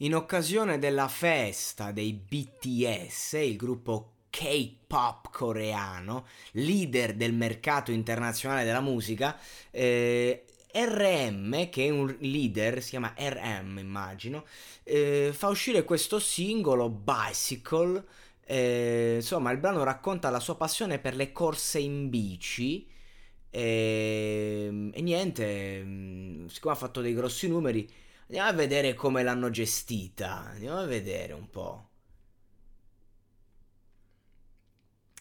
In occasione della festa dei BTS, il gruppo K-pop coreano, leader del mercato internazionale della musica, eh, RM, che è un leader, si chiama RM immagino, eh, fa uscire questo singolo Bicycle. Eh, insomma, il brano racconta la sua passione per le corse in bici. E, e niente, mm, siccome ha fatto dei grossi numeri, andiamo a vedere come l'hanno gestita. Andiamo a vedere un po'.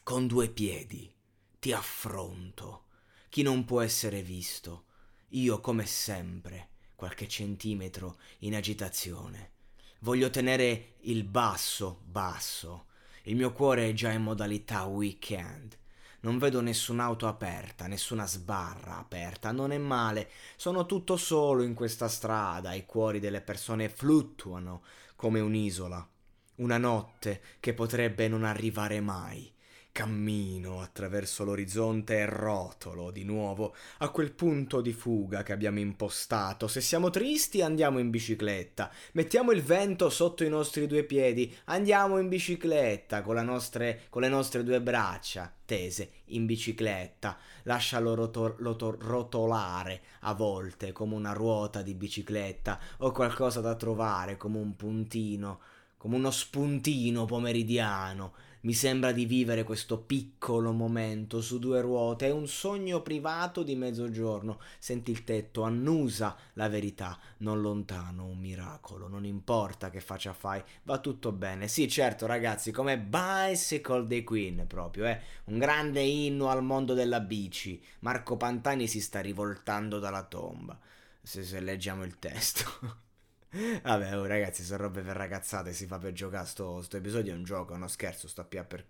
Con due piedi ti affronto. Chi non può essere visto io, come sempre, qualche centimetro in agitazione. Voglio tenere il basso, basso. Il mio cuore è già in modalità weekend. Non vedo nessun'auto aperta, nessuna sbarra aperta. Non è male. Sono tutto solo in questa strada. I cuori delle persone fluttuano come un'isola. Una notte che potrebbe non arrivare mai. Cammino attraverso l'orizzonte e rotolo di nuovo a quel punto di fuga che abbiamo impostato. Se siamo tristi andiamo in bicicletta, mettiamo il vento sotto i nostri due piedi, andiamo in bicicletta con, nostre, con le nostre due braccia tese in bicicletta, lascialo roto, roto, rotolare a volte come una ruota di bicicletta o qualcosa da trovare come un puntino, come uno spuntino pomeridiano mi sembra di vivere questo piccolo momento su due ruote, è un sogno privato di mezzogiorno. Senti il tetto, annusa la verità, non lontano un miracolo, non importa che faccia fai, va tutto bene. Sì, certo, ragazzi, come Bicycle dei Queen proprio, eh? Un grande inno al mondo della bici. Marco Pantani si sta rivoltando dalla tomba. Se, se leggiamo il testo. Vabbè, oh, ragazzi, sono robe per ragazzate, si fa per giocare sto, sto episodio, è un gioco, è uno scherzo, sto a per